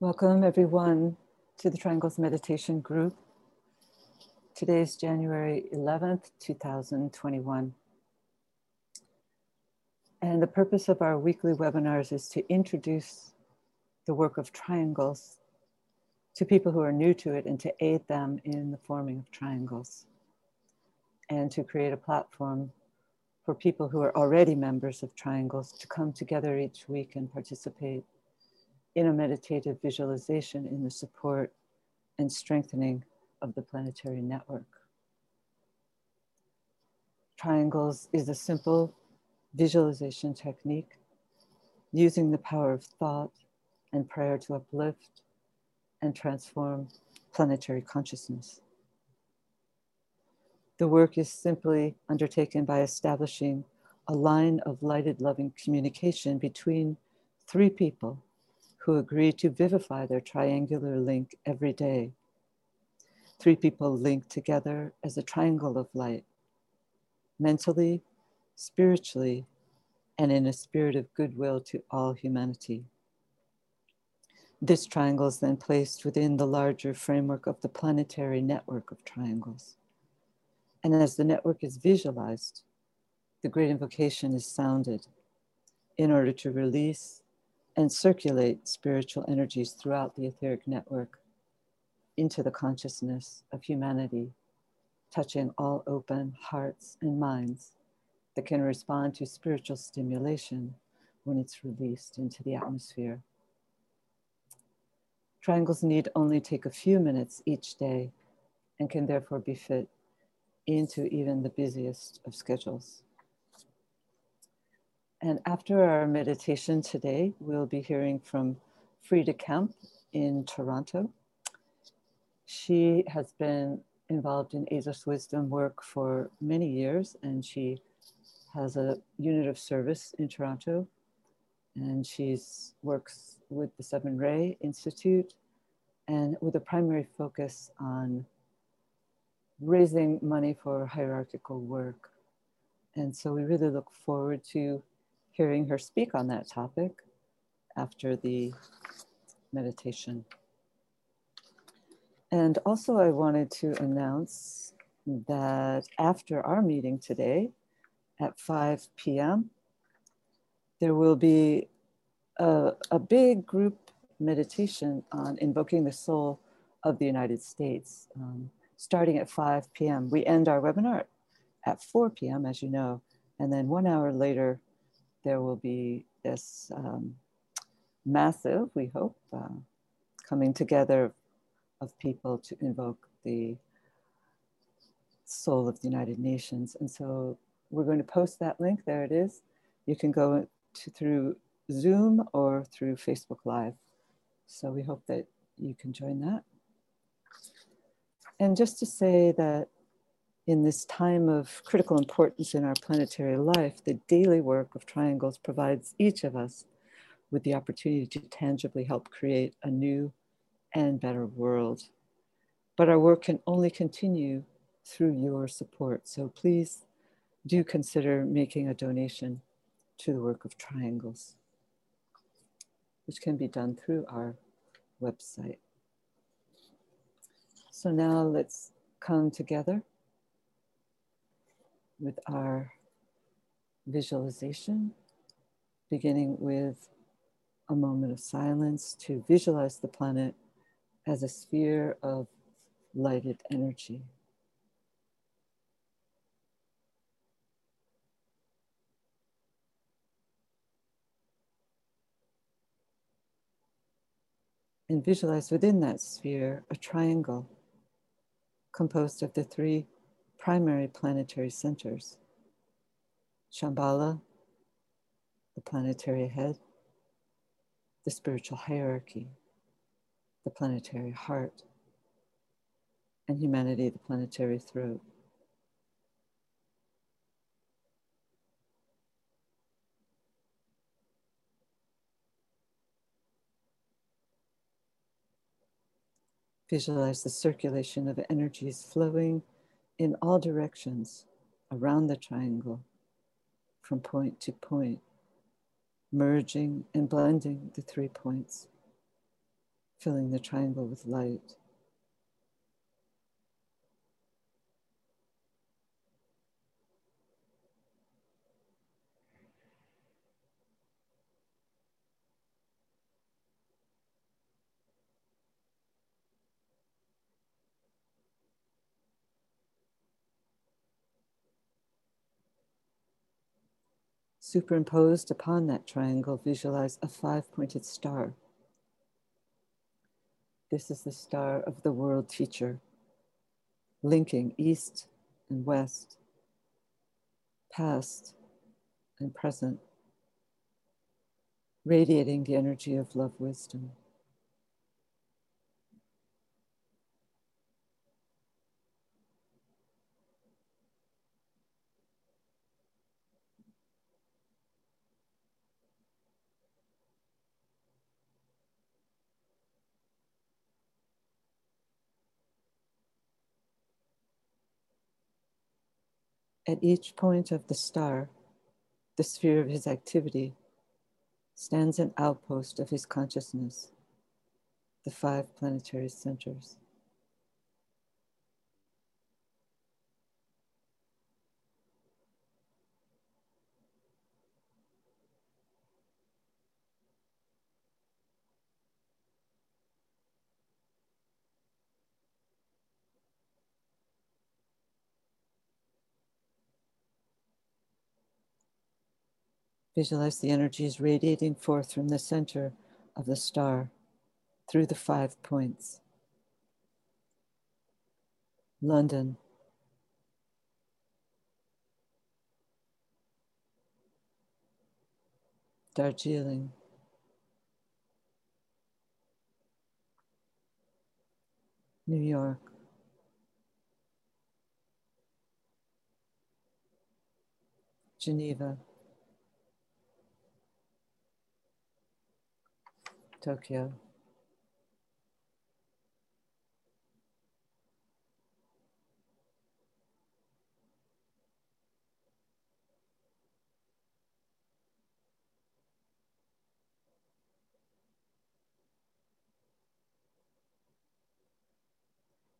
Welcome everyone to the Triangles Meditation Group. Today is January 11th, 2021. And the purpose of our weekly webinars is to introduce the work of triangles to people who are new to it and to aid them in the forming of triangles. And to create a platform for people who are already members of triangles to come together each week and participate in a meditative visualization in the support and strengthening of the planetary network. Triangles is a simple visualization technique using the power of thought and prayer to uplift and transform planetary consciousness. The work is simply undertaken by establishing a line of lighted, loving communication between three people who agree to vivify their triangular link every day. Three people link together as a triangle of light, mentally, spiritually, and in a spirit of goodwill to all humanity. This triangle is then placed within the larger framework of the planetary network of triangles. And as the network is visualized, the great invocation is sounded in order to release and circulate spiritual energies throughout the etheric network into the consciousness of humanity, touching all open hearts and minds that can respond to spiritual stimulation when it's released into the atmosphere. Triangles need only take a few minutes each day and can therefore be fit into even the busiest of schedules. And after our meditation today, we'll be hearing from Frida Kemp in Toronto. She has been involved in Ageless Wisdom work for many years, and she has a unit of service in Toronto. And she works with the Seven Ray Institute and with a primary focus on raising money for hierarchical work. And so we really look forward to hearing her speak on that topic after the meditation. And also, I wanted to announce that after our meeting today at 5 p.m., there will be a, a big group meditation on invoking the soul of the United States, um, starting at 5 p.m. We end our webinar at 4 p.m., as you know, and then one hour later, there will be this um, massive, we hope, uh, coming together of people to invoke the soul of the United Nations. And so we're going to post that link. There it is. You can go to, through Zoom or through Facebook Live. So we hope that you can join that. And just to say that in this time of critical importance in our planetary life, the daily work of triangles provides each of us with the opportunity to tangibly help create a new and better world. But our work can only continue through your support. So please do consider making a donation to the work of triangles, which can be done through our website. So now let's come together with our visualization, beginning with a moment of silence to visualize the planet as a sphere of lighted energy. And visualize within that sphere a triangle composed of the three primary planetary centers. Shambhala, the planetary head, the spiritual hierarchy, the planetary heart, and humanity, the planetary throat. Visualize the circulation of energies flowing in all directions around the triangle from point to point, merging and blending the three points. filling the triangle with light. Superimposed upon that triangle, visualize a five pointed star. This is the star of the world teacher, linking east and west, past and present, radiating the energy of love wisdom. At each point of the star, the sphere of his activity, stands an outpost of his consciousness, the five planetary centers. Visualize the energies radiating forth from the center of the star through the five points. London. Darjeeling. New York. Geneva. Tokyo.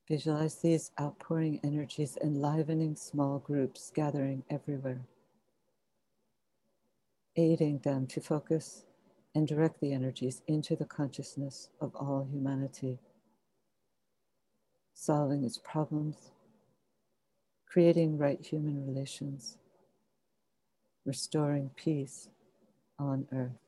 Visualize these outpouring energies enlivening small groups gathering everywhere, aiding them to focus and direct the energies into the consciousness of all humanity, solving its problems, creating right human relations, restoring peace on earth.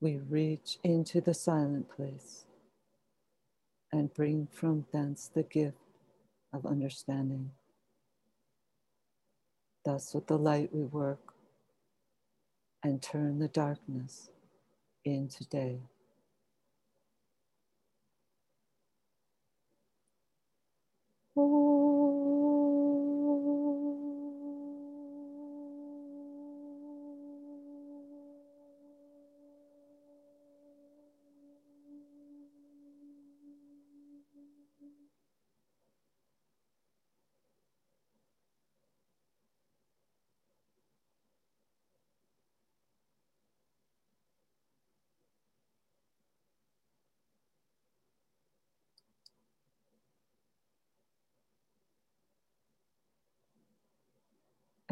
we reach into the silent place and bring from thence the gift of understanding. Thus, with the light, we work and turn the darkness into day.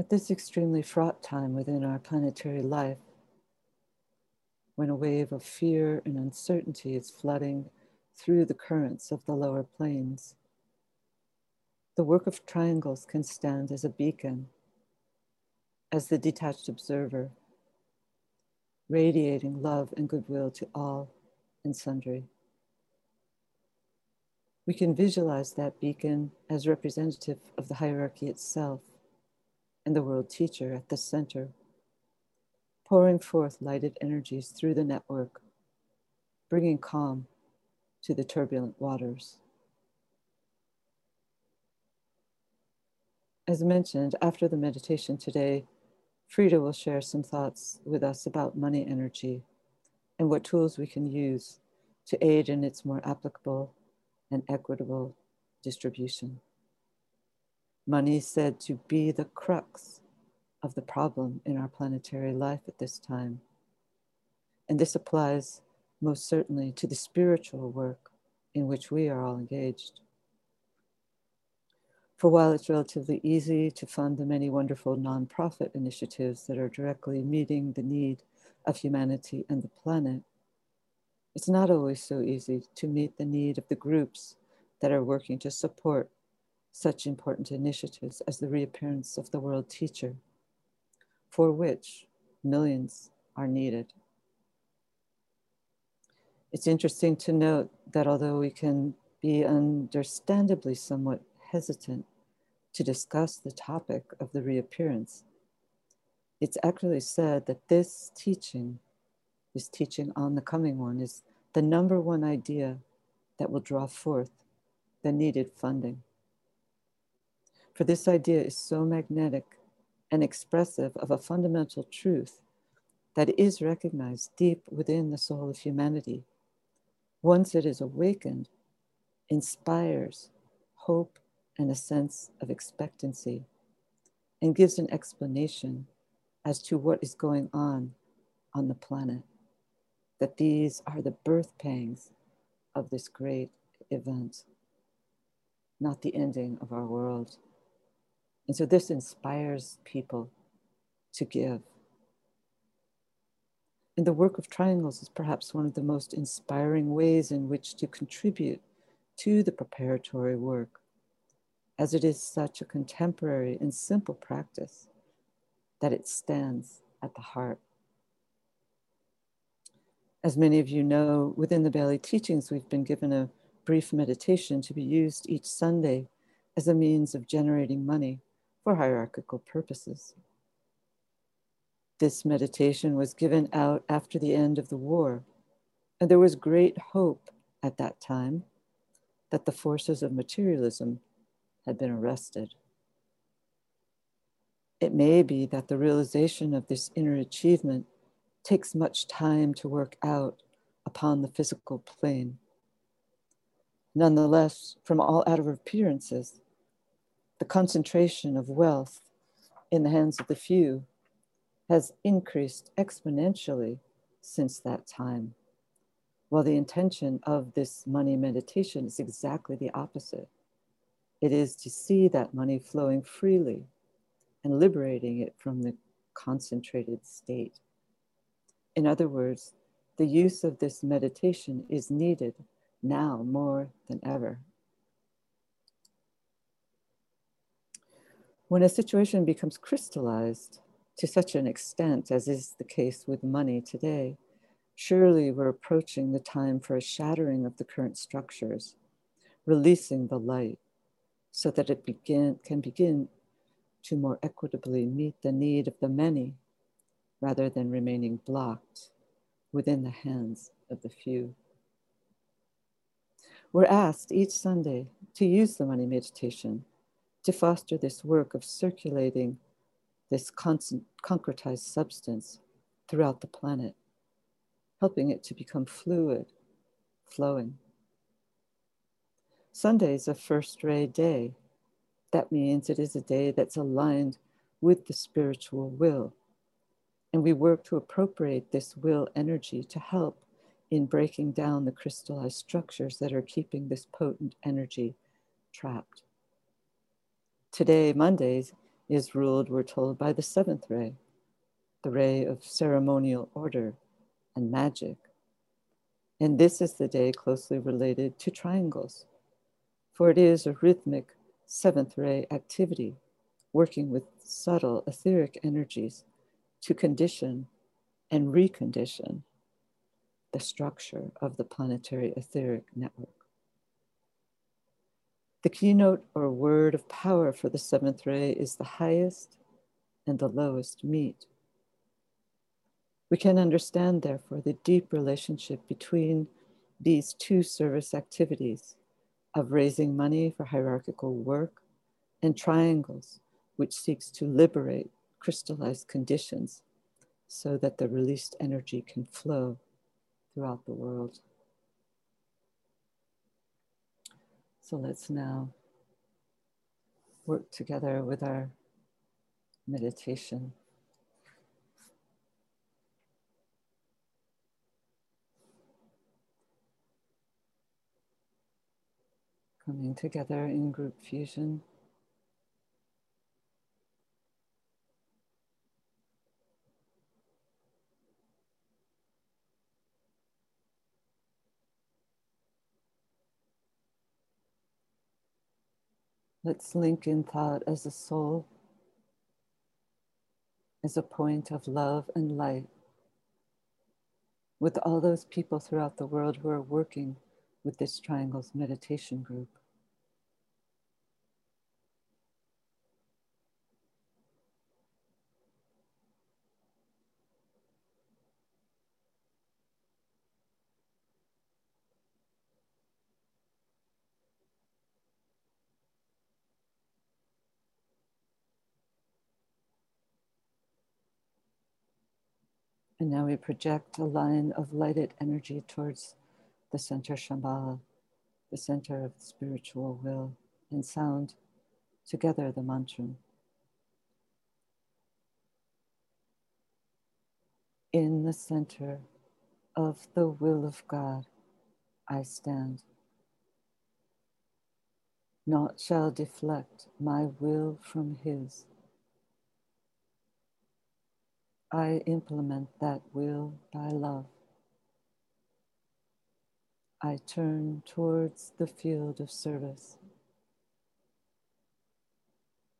At this extremely fraught time within our planetary life, when a wave of fear and uncertainty is flooding through the currents of the lower planes. The work of triangles can stand as a beacon, as the detached observer, radiating love and goodwill to all and sundry. We can visualize that beacon as representative of the hierarchy itself and the world teacher at the center, pouring forth lighted energies through the network, bringing calm to the turbulent waters. As mentioned, after the meditation today, Frida will share some thoughts with us about money energy and what tools we can use to aid in its more applicable and equitable distribution. Money is said to be the crux of the problem in our planetary life at this time. And this applies most certainly to the spiritual work in which we are all engaged. For while it's relatively easy to fund the many wonderful nonprofit initiatives that are directly meeting the need of humanity and the planet, it's not always so easy to meet the need of the groups that are working to support such important initiatives as the reappearance of the world teacher, for which millions are needed. It's interesting to note that although we can be understandably somewhat hesitant to discuss the topic of the reappearance, it's actually said that this teaching this teaching on the coming one is the number one idea that will draw forth the needed funding. For this idea is so magnetic and expressive of a fundamental truth that is recognized deep within the soul of humanity. Once it is awakened, inspires hope and a sense of expectancy, and gives an explanation as to what is going on on the planet that these are the birth pangs of this great event, not the ending of our world. And so this inspires people to give. And the work of triangles is perhaps one of the most inspiring ways in which to contribute to the preparatory work, as it is such a contemporary and simple practice that it stands at the heart as many of you know, within the Bailey teachings, we've been given a brief meditation to be used each Sunday as a means of generating money for hierarchical purposes. This meditation was given out after the end of the war, and there was great hope at that time that the forces of materialism had been arrested. It may be that the realization of this inner achievement takes much time to work out upon the physical plane. Nonetheless, from all outer appearances, the concentration of wealth in the hands of the few has increased exponentially since that time. While the intention of this money meditation is exactly the opposite. It is to see that money flowing freely and liberating it from the concentrated state. In other words, the use of this meditation is needed now more than ever. When a situation becomes crystallized to such an extent as is the case with money today, surely we're approaching the time for a shattering of the current structures, releasing the light so that it begin, can begin to more equitably meet the need of the many rather than remaining blocked within the hands of the few. We're asked each Sunday to use the money meditation to foster this work of circulating this concretized substance throughout the planet, helping it to become fluid, flowing. Sunday is a first ray day. That means it is a day that's aligned with the spiritual will and we work to appropriate this will energy to help in breaking down the crystallized structures that are keeping this potent energy trapped. Today, Mondays, is ruled, we're told, by the seventh ray, the ray of ceremonial order and magic. And this is the day closely related to triangles, for it is a rhythmic seventh ray activity working with subtle etheric energies to condition and recondition the structure of the planetary etheric network. The keynote or word of power for the seventh ray is the highest and the lowest meet. We can understand, therefore, the deep relationship between these two service activities of raising money for hierarchical work and triangles, which seeks to liberate crystallized conditions so that the released energy can flow throughout the world. So let's now work together with our meditation. Coming together in group fusion. Let's link in thought as a soul, as a point of love and light with all those people throughout the world who are working with this Triangles meditation group. And now we project a line of lighted energy towards the center Shambhala, the center of the spiritual will, and sound together the mantra. In the center of the will of God, I stand. Naught shall deflect my will from His. I implement that will by love. I turn towards the field of service.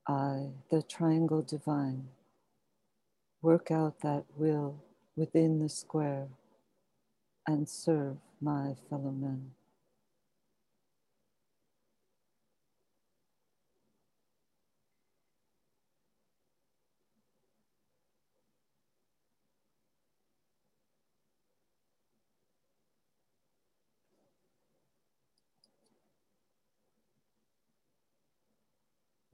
I, the triangle divine, work out that will within the square and serve my fellow men.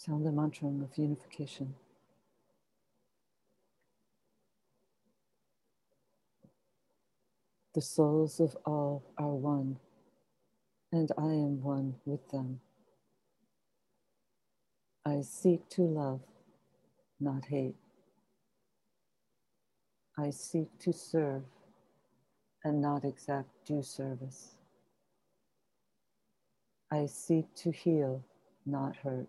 Sound the mantra of unification. The souls of all are one, and I am one with them. I seek to love, not hate. I seek to serve and not exact due service. I seek to heal, not hurt.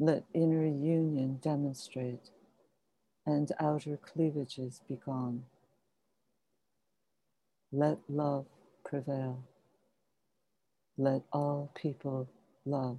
Let inner union demonstrate and outer cleavages be gone. Let love prevail. Let all people love.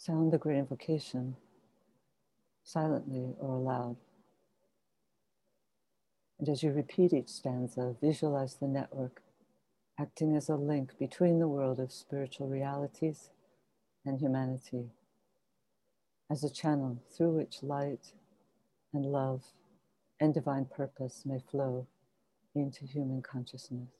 Sound the great invocation silently or aloud. And as you repeat each stanza, visualize the network acting as a link between the world of spiritual realities and humanity, as a channel through which light and love and divine purpose may flow into human consciousness.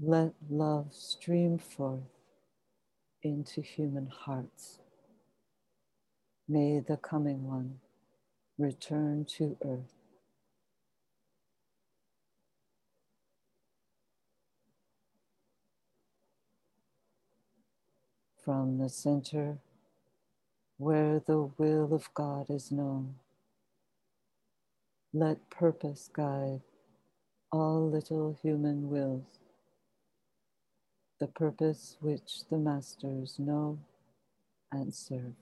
let love stream forth into human hearts. May the coming one return to earth. From the center where the will of God is known, let purpose guide all little human wills, the purpose which the masters know and serve.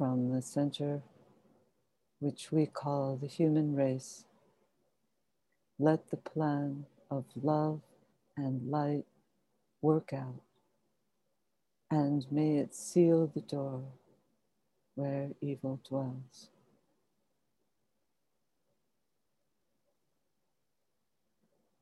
from the center, which we call the human race. Let the plan of love and light work out, and may it seal the door where evil dwells.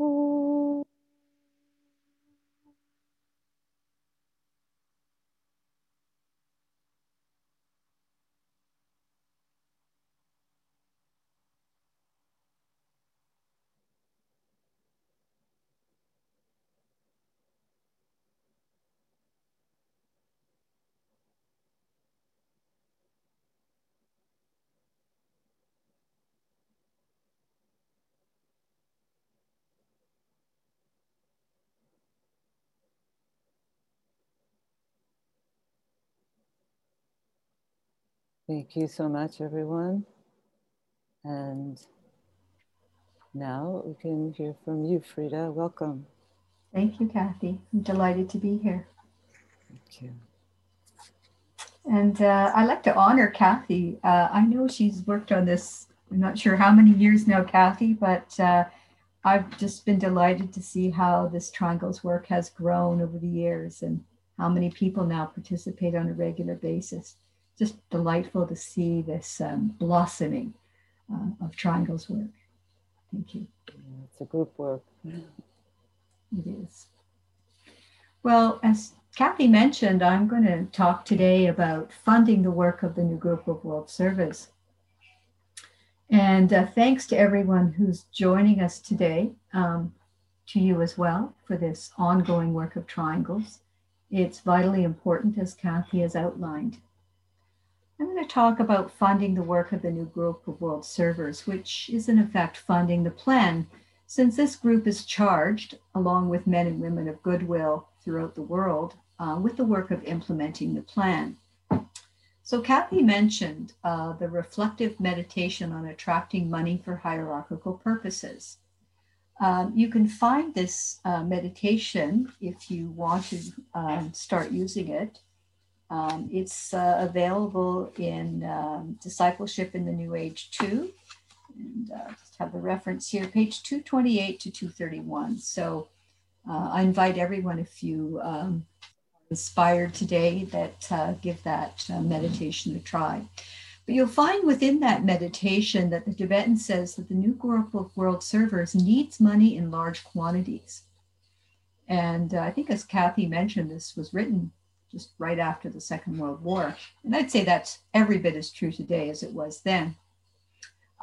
Ooh. Thank you so much, everyone. And now we can hear from you, Frida. Welcome. Thank you, Kathy. I'm delighted to be here. Thank you. And uh, I'd like to honor Kathy. Uh, I know she's worked on this, I'm not sure how many years now, Kathy, but uh, I've just been delighted to see how this Triangles work has grown over the years and how many people now participate on a regular basis just delightful to see this um, blossoming uh, of Triangle's work. Thank you. it's a group work. It is. Well, as Kathy mentioned, I'm going to talk today about funding the work of the New Group of World Servers. And uh, thanks to everyone who's joining us today, um, to you as well, for this ongoing work of triangles. It's vitally important, as Kathy has outlined, I'm going to talk about funding the work of the new group of world servers, which is in effect funding the plan, since this group is charged, along with men and women of goodwill throughout the world, uh, with the work of implementing the plan. So Kathy mentioned uh, the reflective meditation on attracting money for hierarchical purposes. Um, you can find this uh, meditation if you want to um, start using it. Um, it's uh, available in um, Discipleship in the New Age 2. And uh, just have the reference here, page 228 to 231. So uh, I invite everyone, if you um, inspired today, that uh, give that uh, meditation a try. But you'll find within that meditation that the Tibetan says that the new group of world servers needs money in large quantities. And uh, I think, as Kathy mentioned, this was written just right after the Second World War. And I'd say that's every bit as true today as it was then.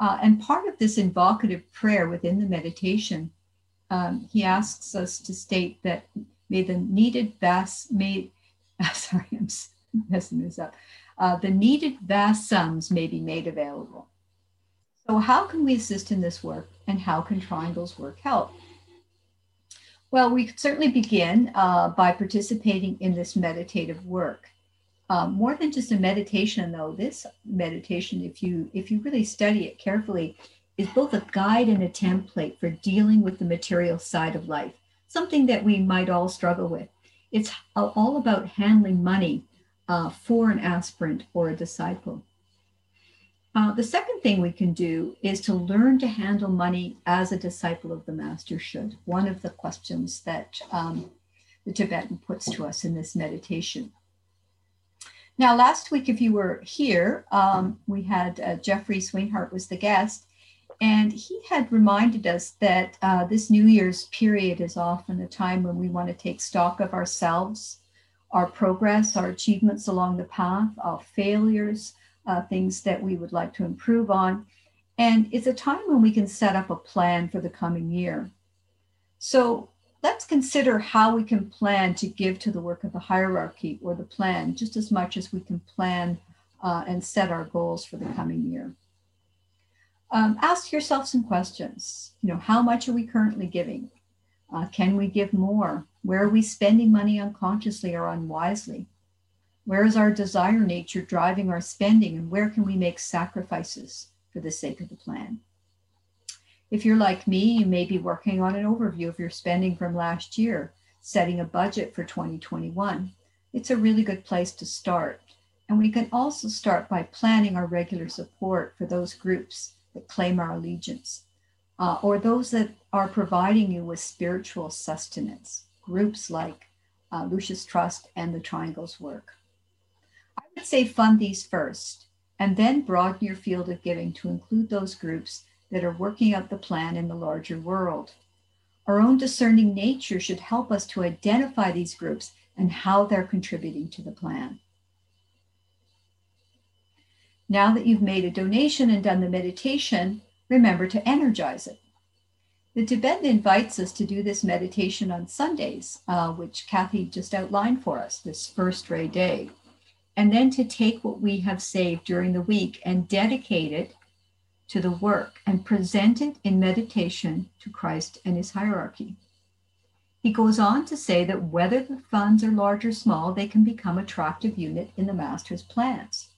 Uh, and part of this invocative prayer within the meditation, um, he asks us to state that may the needed vast, may, sorry, I'm messing this up uh, the needed vast sums may be made available. So, how can we assist in this work and how can Triangles Work help? Well, we could certainly begin uh, by participating in this meditative work. Um, more than just a meditation, though, this meditation, if you if you really study it carefully, is both a guide and a template for dealing with the material side of life, something that we might all struggle with. It's all about handling money uh, for an aspirant or a disciple. Uh, the second thing we can do is to learn to handle money as a disciple of the master should. One of the questions that um, the Tibetan puts to us in this meditation. Now, last week, if you were here, um, we had uh, Jeffrey Swinehart was the guest, and he had reminded us that uh, this New Year's period is often a time when we want to take stock of ourselves our progress, our achievements along the path, our failures, uh, things that we would like to improve on. And it's a time when we can set up a plan for the coming year. So let's consider how we can plan to give to the work of the hierarchy or the plan just as much as we can plan uh, and set our goals for the coming year. Um, ask yourself some questions. You know, how much are we currently giving? Uh, can we give more? Where are we spending money unconsciously or unwisely? Where is our desire nature driving our spending, and where can we make sacrifices for the sake of the plan? If you're like me, you may be working on an overview of your spending from last year, setting a budget for 2021. It's a really good place to start. And we can also start by planning our regular support for those groups that claim our allegiance uh, or those that are providing you with spiritual sustenance, groups like uh, Lucis Trust and the Triangles work. I would say fund these first and then broaden your field of giving to include those groups that are working out the plan in the larger world. Our own discerning nature should help us to identify these groups and how they're contributing to the plan. Now that you've made a donation and done the meditation, remember to energize it. The Tibetan invites us to do this meditation on Sundays, uh, which Kathy just outlined for us, this first ray day, and then to take what we have saved during the week and dedicate it to the work and present it in meditation to Christ and his hierarchy. He goes on to say that whether the funds are large or small, they can become a attractive unit in the master's plans.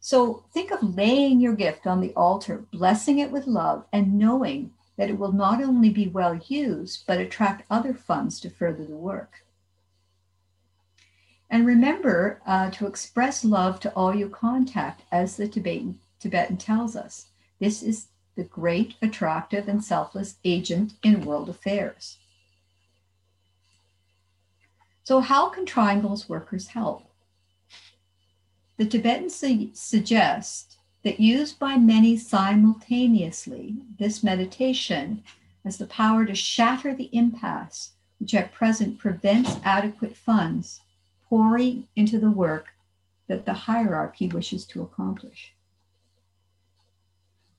So think of laying your gift on the altar, blessing it with love, and knowing that it will not only be well used, but attract other funds to further the work. And remember uh, to express love to all you contact, as the Tibetan, Tibetan tells us. This is the great, attractive, and selfless agent in world affairs. So, how can Triangles workers help? The Tibetans su- suggest that used by many simultaneously, this meditation has the power to shatter the impasse which at present prevents adequate funds pouring into the work that the hierarchy wishes to accomplish.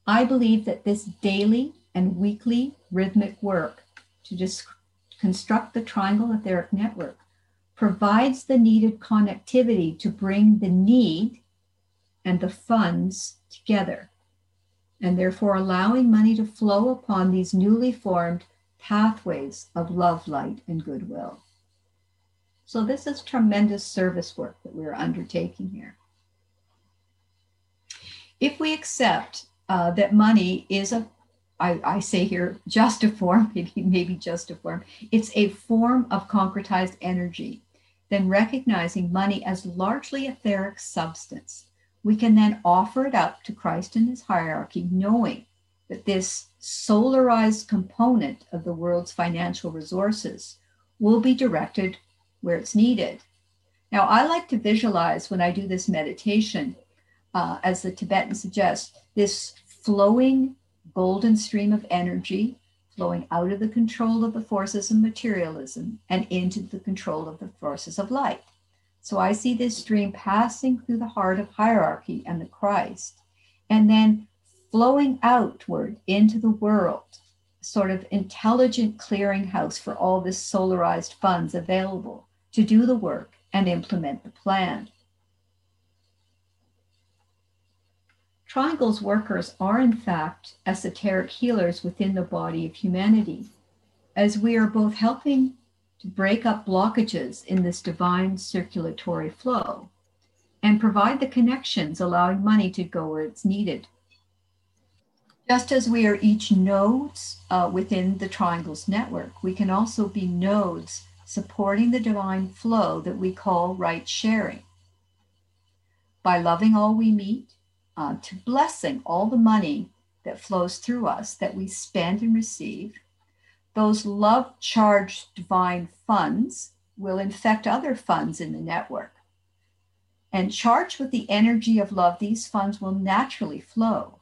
I believe that this daily and weekly rhythmic work to dis- construct the triangle etheric network provides the needed connectivity to bring the need and the funds together, and therefore allowing money to flow upon these newly formed pathways of love, light, and goodwill. So, this is tremendous service work that we're undertaking here. If we accept uh, that money is a I, I, say here just a form, maybe, maybe just a form. It's a form of concretized energy. Then recognizing money as largely etheric substance, we can then offer it up to Christ and his hierarchy, knowing that this solarized component of the world's financial resources will be directed where it's needed. Now, I like to visualize when I do this meditation, uh, as the Tibetan suggests, this flowing golden stream of energy flowing out of the control of the forces of materialism and into the control of the forces of light. So I see this stream passing through the heart of hierarchy and the Christ, and then flowing outward into the world, sort of intelligent clearinghouse for all this solarized funds available to do the work and implement the plan. Triangle's workers are, in fact, esoteric healers within the body of humanity, as we are both helping to break up blockages in this divine circulatory flow and provide the connections allowing money to go where it's needed. Just as we are each nodes uh, within the triangle's network, we can also be nodes supporting the divine flow that we call right sharing. By loving all we meet, uh, to blessing all the money that flows through us that we spend and receive, those love charged divine funds will infect other funds in the network. And charged with the energy of love, these funds will naturally flow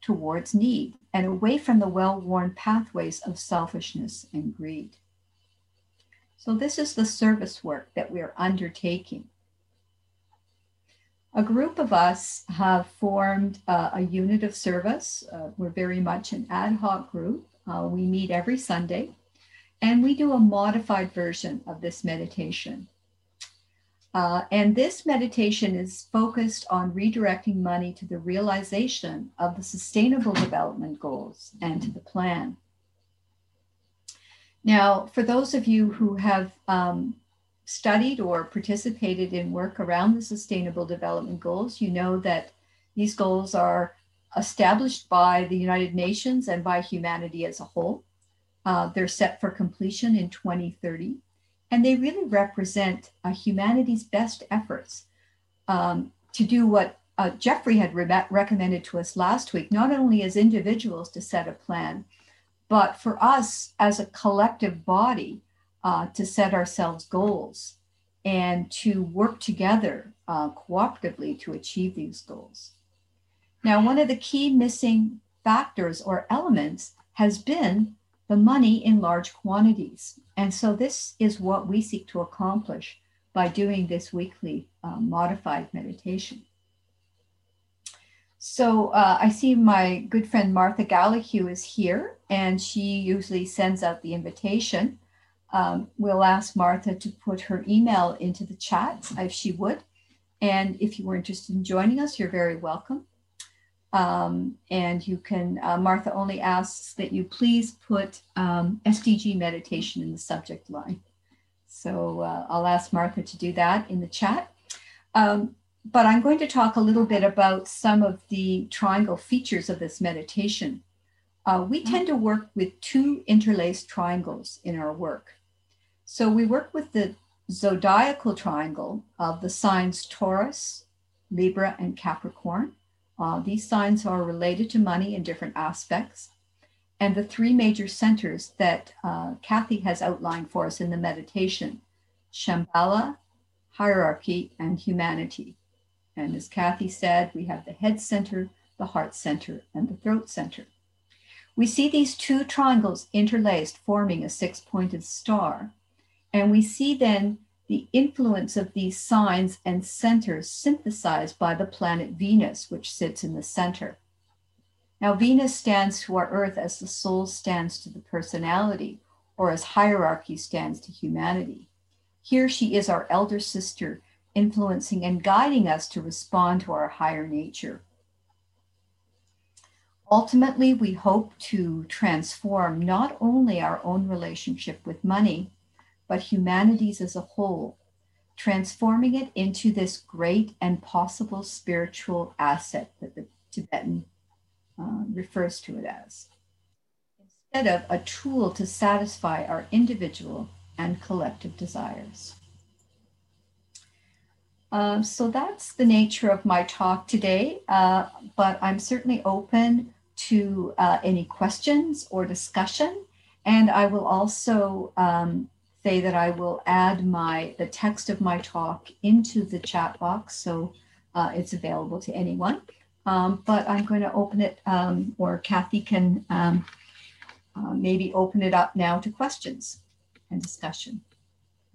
towards need and away from the well worn pathways of selfishness and greed. So, this is the service work that we're undertaking. A group of us have formed uh, a unit of service. Uh, we're very much an ad hoc group. Uh, we meet every Sunday and we do a modified version of this meditation. Uh, and this meditation is focused on redirecting money to the realization of the sustainable development goals and to the plan. Now, for those of you who have um, studied or participated in work around the sustainable development goals, you know that these goals are established by the United Nations and by humanity as a whole. Uh, they're set for completion in 2030 and they really represent uh, humanity's best efforts um, to do what uh, Jeffrey had re- recommended to us last week, not only as individuals to set a plan, but for us as a collective body uh, to set ourselves goals and to work together uh, cooperatively to achieve these goals. Now, one of the key missing factors or elements has been the money in large quantities. And so this is what we seek to accomplish by doing this weekly uh, modified meditation. So uh, I see my good friend Martha Gallahue is here, and she usually sends out the invitation. Um, we'll ask Martha to put her email into the chat if she would. And if you were interested in joining us, you're very welcome. Um, and you can, uh, Martha only asks that you please put um, SDG meditation in the subject line. So uh, I'll ask Martha to do that in the chat. Um, but I'm going to talk a little bit about some of the triangle features of this meditation. Uh, we tend to work with two interlaced triangles in our work. So we work with the zodiacal triangle of the signs Taurus, Libra, and Capricorn. Uh, these signs are related to money in different aspects. And the three major centers that uh, Kathy has outlined for us in the meditation Shamballa, hierarchy, and humanity. And as Kathy said, we have the head center, the heart center, and the throat center. We see these two triangles interlaced, forming a six pointed star. And we see then the influence of these signs and centers synthesized by the planet Venus, which sits in the center. Now, Venus stands to our earth as the soul stands to the personality, or as hierarchy stands to humanity. Here she is our elder sister, influencing and guiding us to respond to our higher nature. Ultimately, we hope to transform not only our own relationship with money, but humanities as a whole, transforming it into this great and possible spiritual asset that the Tibetan uh, refers to it as, instead of a tool to satisfy our individual and collective desires. Uh, so that's the nature of my talk today, uh, but I'm certainly open to uh, any questions or discussion. And I will also um, say that I will add my the text of my talk into the chat box, so uh, it's available to anyone. Um, but I'm going to open it, um, or Kathy can um, uh, maybe open it up now to questions and discussion.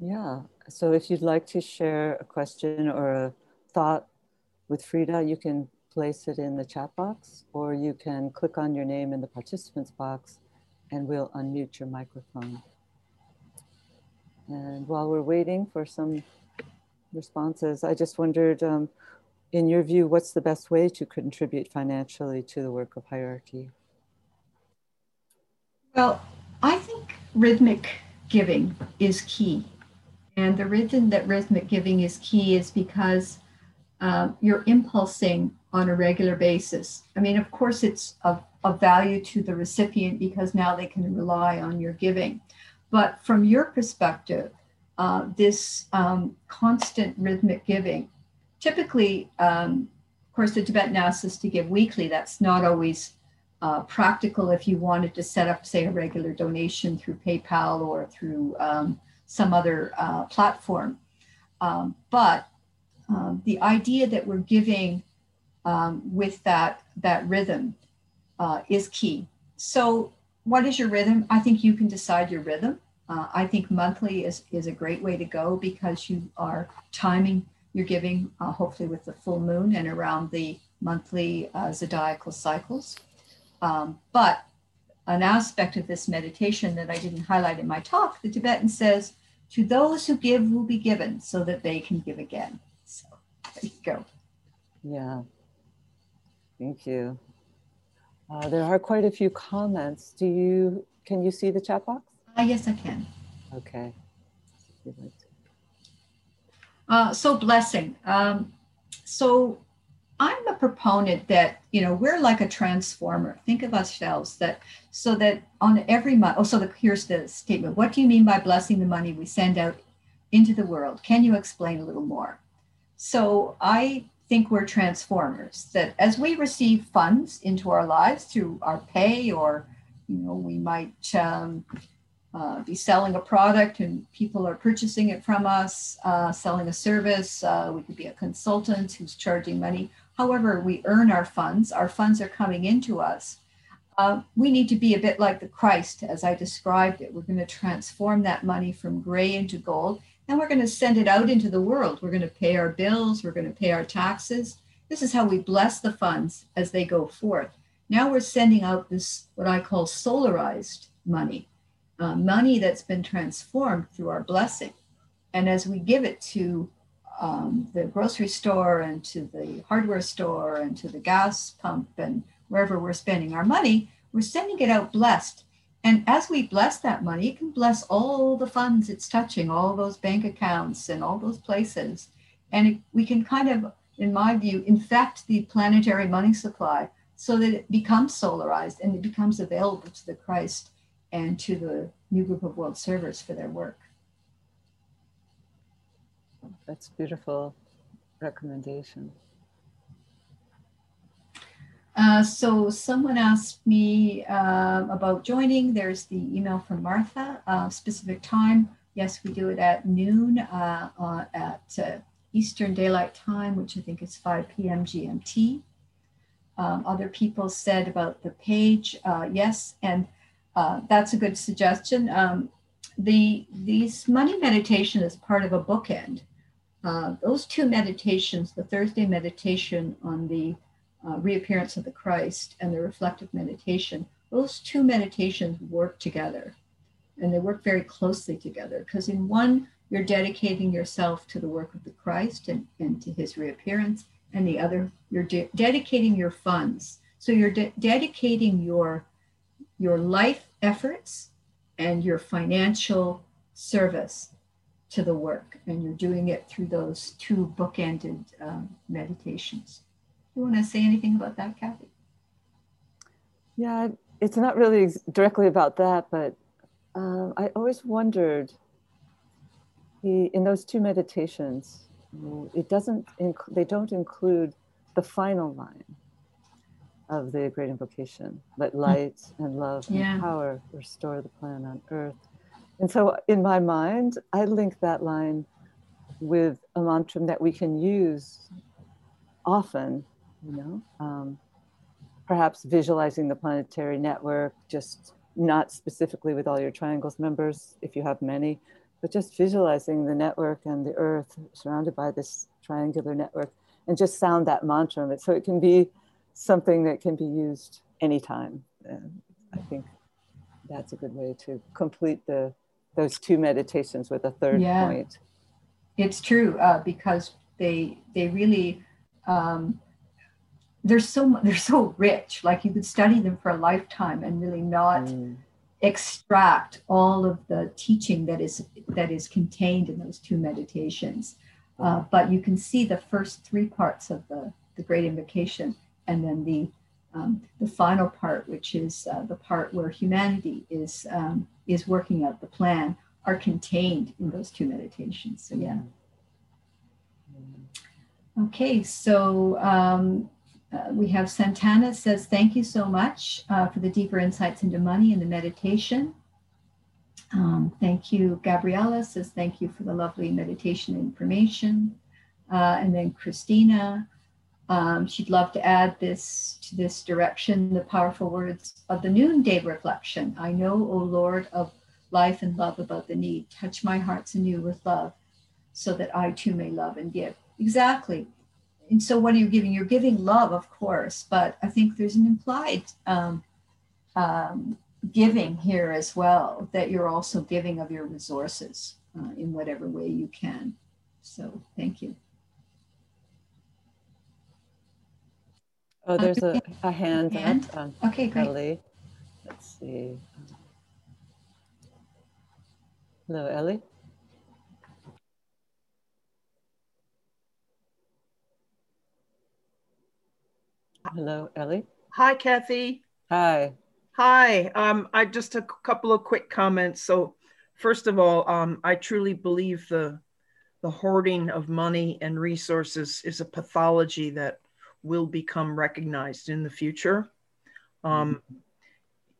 Yeah. So if you'd like to share a question or a thought with Frida, you can place it in the chat box or you can click on your name in the participants box and we'll unmute your microphone. And while we're waiting for some responses, I just wondered, um, in your view, what's the best way to contribute financially to the work of hierarchy? Well, I think rhythmic giving is key. And the reason that rhythmic giving is key is because uh, you're impulsing on a regular basis. I mean, of course, it's of, of value to the recipient because now they can rely on your giving. But from your perspective, uh, this um, constant rhythmic giving, typically, um, of course, the Tibetan asks us to give weekly. That's not always uh, practical if you wanted to set up, say, a regular donation through PayPal or through um, some other uh, platform. Um, but um, the idea that we're giving um, with that that rhythm uh, is key. So, what is your rhythm? I think you can decide your rhythm. Uh, I think monthly is is a great way to go because you are timing your giving, uh, hopefully with the full moon and around the monthly uh, zodiacal cycles. Um, but an aspect of this meditation that I didn't highlight in my talk, the Tibetan says, to those who give will be given so that they can give again. So there you go. Yeah. Thank you. Uh, there are quite a few comments. Do you, can you see the chat box? Uh, yes, I can. Okay. Uh, so blessing. Um, so I'm a proponent that you know we're like a transformer. Think of ourselves that so that on every month. Oh, so the, here's the statement. What do you mean by blessing the money we send out into the world? Can you explain a little more? So I think we're transformers. That as we receive funds into our lives through our pay, or you know, we might um, uh, be selling a product and people are purchasing it from us, uh, selling a service. Uh, we could be a consultant who's charging money however we earn our funds, our funds are coming into us. Uh, we need to be a bit like the Christ, as I described it. We're going to transform that money from gray into gold, and we're going to send it out into the world. We're going to pay our bills, we're going to pay our taxes. This is how we bless the funds as they go forth. Now we're sending out this, what I call solarized money, uh, money that's been transformed through our blessing. And as we give it to um, the grocery store and to the hardware store and to the gas pump and wherever we're spending our money, we're sending it out blessed. And as we bless that money, it can bless all the funds it's touching, all those bank accounts and all those places. And it, we can kind of, in my view, infect the planetary money supply so that it becomes solarized and it becomes available to the Christ and to the new group of world servers for their work. That's beautiful recommendation. Uh, so someone asked me uh, about joining. There's the email from Martha. Uh, specific time. Yes, we do it at noon uh, at uh, Eastern Daylight Time, which I think is 5 p.m. GMT. Um, other people said about the page. Uh, yes, and that's a good suggestion. Um, the these money meditation is part of a bookend. Uh, those two meditations, the Thursday meditation on the uh, reappearance of the Christ and the reflective meditation, those two meditations work together and they work very closely together because in one, you're dedicating yourself to the work of the Christ and, and to his reappearance, and the other, you're de- dedicating your funds. So you're de- dedicating your, your life efforts and your financial service to the work, and you're doing it through those two bookended um, meditations. You want to say anything about that, Kathy? Yeah, it's not really directly about that, but um, I always wondered in those two meditations, it doesn't inc- they don't include the final line of the great invocation let hmm. light and love yeah. and power restore the plan on earth and so in my mind i link that line with a mantra that we can use often you know um, perhaps visualizing the planetary network just not specifically with all your triangles members if you have many but just visualizing the network and the earth surrounded by this triangular network and just sound that mantra of it. so it can be something that can be used anytime and i think that's a good way to complete the those two meditations with a third yeah. point it's true uh, because they they really um, they're so they're so rich like you could study them for a lifetime and really not mm extract all of the teaching that is that is contained in those two meditations. Uh, but you can see the first three parts of the, the Great Invocation, and then the um, the final part, which is uh, the part where humanity is um, is working out the plan, are contained in those two meditations. So yeah. Okay, so um, uh, we have Santana says, thank you so much uh, for the deeper insights into money and the meditation. Um, thank you. Gabriella says, thank you for the lovely meditation information. Uh, and then Christina, um, she'd love to add this to this direction, the powerful words of the noonday reflection. I know, O Lord of life and love about the need. Touch my hearts anew with love so that I too may love and give. Exactly and so what are you giving? You're giving love, of course, but I think there's an implied um, um, giving here as well, that you're also giving of your resources uh, in whatever way you can. So thank you. Oh, there's a, a hand, hand? up. Um, okay, great. Ellie. Let's see. Hello, Ellie. Hello, Ellie. Hi, Kathy. Hi. Hi. Um, I just a couple of quick comments. So, first of all, um, I truly believe the the hoarding of money and resources is a pathology that will become recognized in the future. Um, mm-hmm.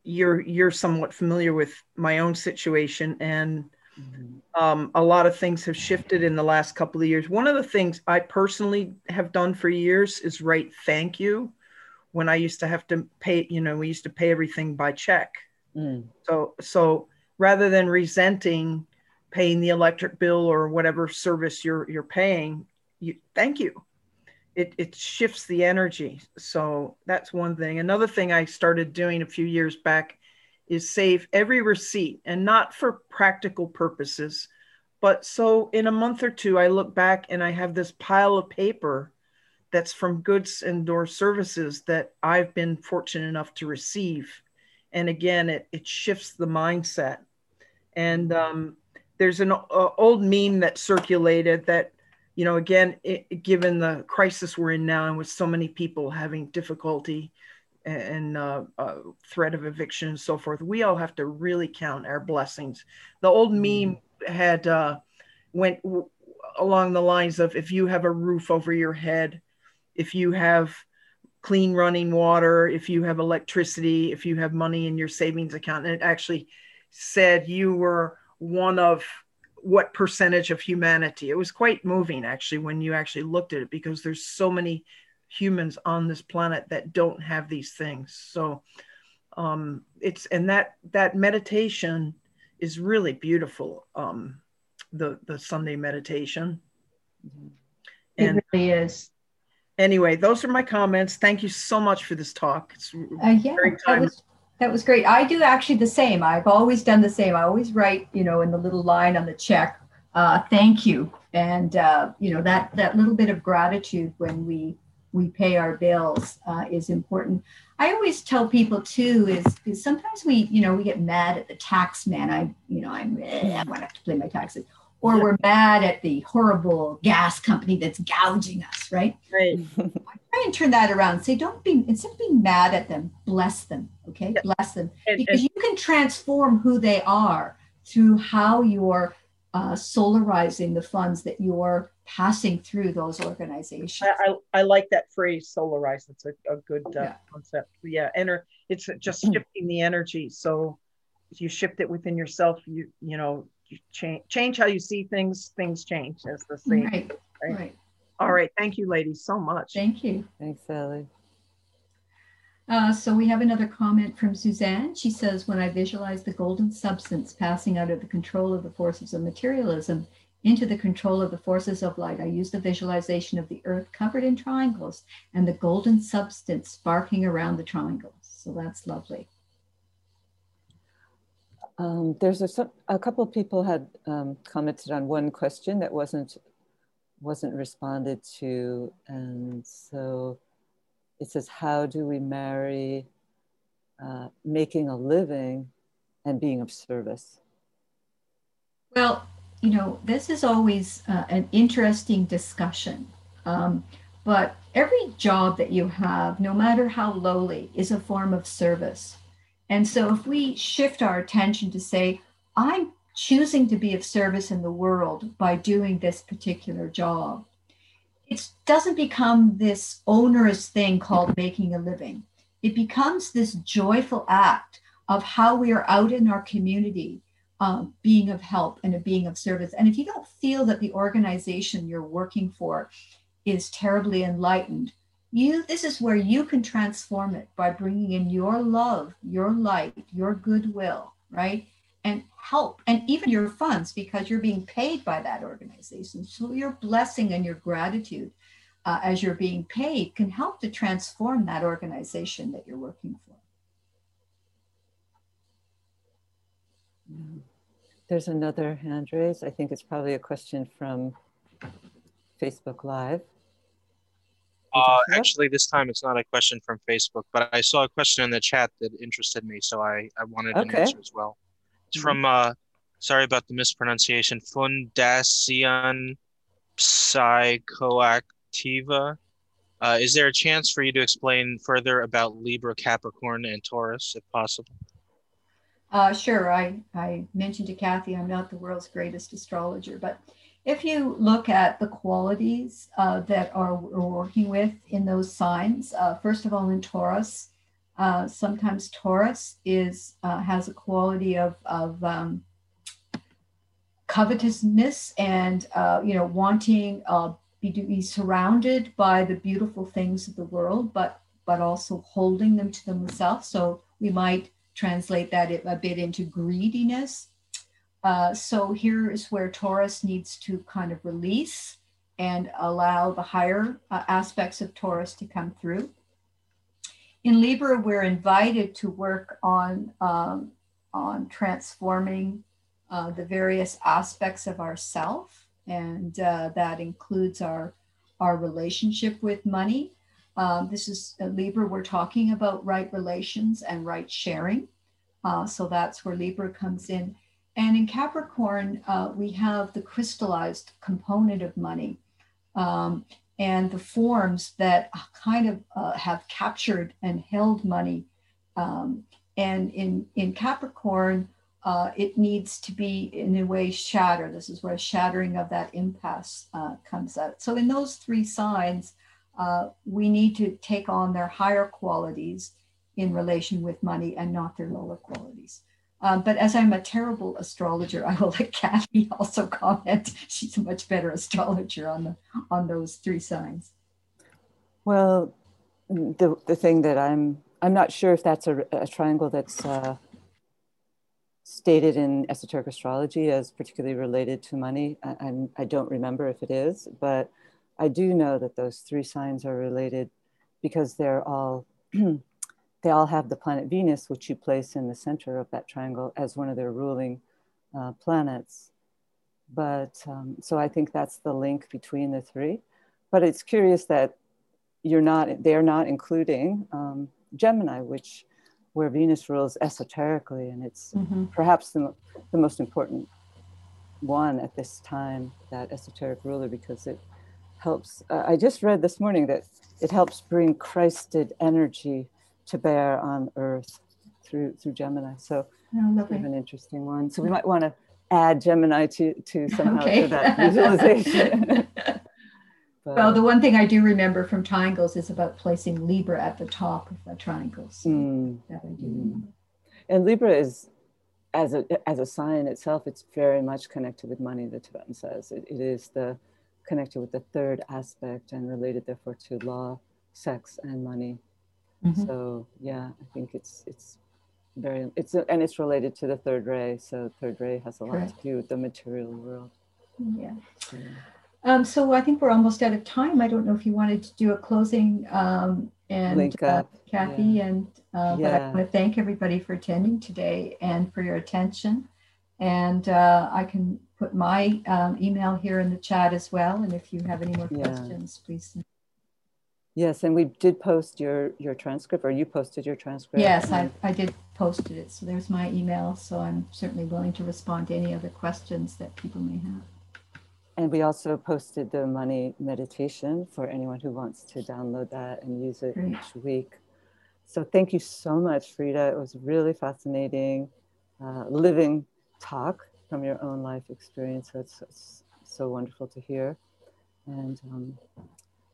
You're you're somewhat familiar with my own situation, and mm-hmm. um, a lot of things have shifted in the last couple of years. One of the things I personally have done for years is write thank you when I used to have to pay, you know, we used to pay everything by check. Mm. So, so rather than resenting paying the electric bill or whatever service you're you're paying, you thank you. It it shifts the energy. So that's one thing. Another thing I started doing a few years back is save every receipt and not for practical purposes, but so in a month or two I look back and I have this pile of paper that's from goods and or services that I've been fortunate enough to receive. And again, it, it shifts the mindset. And um, there's an uh, old meme that circulated that, you know, again, it, given the crisis we're in now and with so many people having difficulty and uh, uh, threat of eviction and so forth, we all have to really count our blessings. The old mm-hmm. meme had uh, went w- along the lines of if you have a roof over your head, if you have clean running water, if you have electricity, if you have money in your savings account. And it actually said you were one of what percentage of humanity. It was quite moving actually when you actually looked at it because there's so many humans on this planet that don't have these things. So um, it's and that that meditation is really beautiful. Um, the the Sunday meditation. It really is anyway, those are my comments. Thank you so much for this talk. It's uh, yeah, that was, that was great. I do actually the same. I've always done the same. I always write, you know, in the little line on the check, uh, thank you. And, uh, you know, that, that little bit of gratitude when we, we pay our bills uh, is important. I always tell people too is, is sometimes we, you know, we get mad at the tax man. I, you know, I'm, eh, I'm going to have to pay my taxes or we're mad at the horrible gas company that's gouging us, right? Right. try and turn that around. Say, don't be instead of being mad at them, bless them. Okay, yeah. bless them and, because and, you can transform who they are through how you're uh, solarizing the funds that you're passing through those organizations. I, I, I like that phrase, solarize. It's a, a good uh, yeah. concept. Yeah, enter. It's just shifting the energy. So if you shift it within yourself, you you know change change how you see things things change as the same right, right right all right thank you ladies so much thank you thanks sally uh, so we have another comment from Suzanne. She says, when I visualize the golden substance passing out of the control of the forces of materialism into the control of the forces of light, I use the visualization of the earth covered in triangles and the golden substance sparking around the triangles. So that's lovely. Um, there's a, a couple of people had um, commented on one question that wasn't wasn't responded to, and so it says, "How do we marry uh, making a living and being of service?" Well, you know, this is always uh, an interesting discussion. Um, but every job that you have, no matter how lowly, is a form of service. And so if we shift our attention to say, I'm choosing to be of service in the world by doing this particular job, it doesn't become this onerous thing called making a living. It becomes this joyful act of how we are out in our community um, being of help and a being of service. And if you don't feel that the organization you're working for is terribly enlightened, you this is where you can transform it by bringing in your love your light your goodwill right? And help and even your funds because you're being paid by that organization. So your blessing and your gratitude uh, as you're being paid can help to transform that organization that you're working for. There's another hand raise i think it's probably a question from facebook live uh, actually, this time it's not a question from Facebook, but I saw a question in the chat that interested me, so I, I wanted okay. an answer as well. It's mm-hmm. from, uh, sorry about the mispronunciation, Fundacion Psychoactiva. Uh, is there a chance for you to explain further about Libra, Capricorn, and Taurus, if possible? Uh, sure. I, I mentioned to Kathy I'm not the world's greatest astrologer, but if you look at the qualities uh, that are we're working with in those signs, uh, first of all, in Taurus, uh, sometimes Taurus is uh, has a quality of, of um, covetousness and uh, you know wanting uh, be, be surrounded by the beautiful things of the world, but but also holding them to themselves. So we might translate that a bit into greediness uh, so here is where Taurus needs to kind of release and allow the higher uh, aspects of Taurus to come through. In Libra, we're invited to work on, um, on transforming uh, the various aspects of ourself, and uh, that includes our, our relationship with money. Um, this is uh, Libra, we're talking about right relations and right sharing. so that's where Libra comes in and in Capricorn, uh, we have the crystallized component of money um, and the forms that kind of uh, have captured and held money. Um, and in, in Capricorn, uh, it needs to be in a way shattered. This is where shattering of that impasse uh, comes out. So in those three signs, uh, we need to take on their higher qualities in relation with money and not their lower qualities. Um, but as I'm a terrible astrologer, I will let Kathy also comment. She's a much better astrologer on the on those three signs. Well, the the thing that I'm I'm not sure if that's a, a triangle that's uh, stated in esoteric astrology as particularly related to money. I, I'm, I don't remember if it is, but I do know that those three signs are related because they're all they all have the planet Venus, which you place in the center of that triangle as one of their ruling uh, planets. But um, so I think that's the link between the three. But it's curious that you're not, they're not including um, Gemini, which where Venus rules esoterically, and it's mm-hmm. perhaps the, the most important one at this time, that esoteric ruler, because it helps. Uh, I just read this morning that it helps bring Christed energy to bear on Earth through through Gemini. So Oh, an interesting one. So we might want to add Gemini to to somehow Okay. to that visualization. But, Well, the one thing I do remember from triangles is about placing Libra at the top of the triangles. mm, That I do Mm. remember. and Libra is as a as a sign itself, it's very much connected with money. The Tibetan says it, it is the connected with the third aspect and related therefore to law, sex, and money. Mhm. So yeah, I think it's it's very it's and it's related to the third ray. So third ray has a lot Correct. to do with the material world. Yeah. So, Um, so I think we're almost out of time. I don't know if you wanted to do a closing um, and uh, Kathy, and uh, but I want to thank everybody for attending today and for your attention. And uh, I can put my um, email here in the chat as well. And if you have any more Yeah. questions, please. Yes, and we did post your your transcript, or you posted your transcript. Yes, I, I did posted it. So there's my email. So I'm certainly willing to respond to any other questions that people may have. And we also posted the money meditation for anyone who wants to download that and use it Great. each week. So thank you so much, Frida. It was really fascinating, uh, living talk from your own life experience. So it's, it's so wonderful to hear. And um,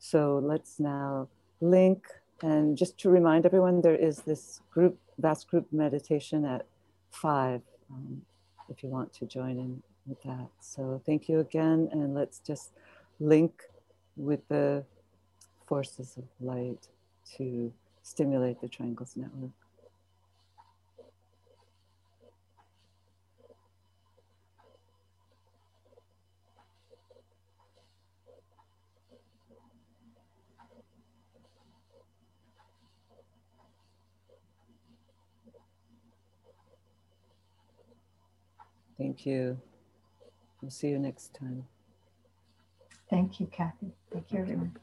so let's now link. And just to remind everyone, there is this group, vast group meditation at five, um, if you want to join in with that. So thank you again, and let's just link with the forces of light to stimulate the Triangles Network. Thank you. We'll see you next time. Thank you, Kathy. Thank you, everyone.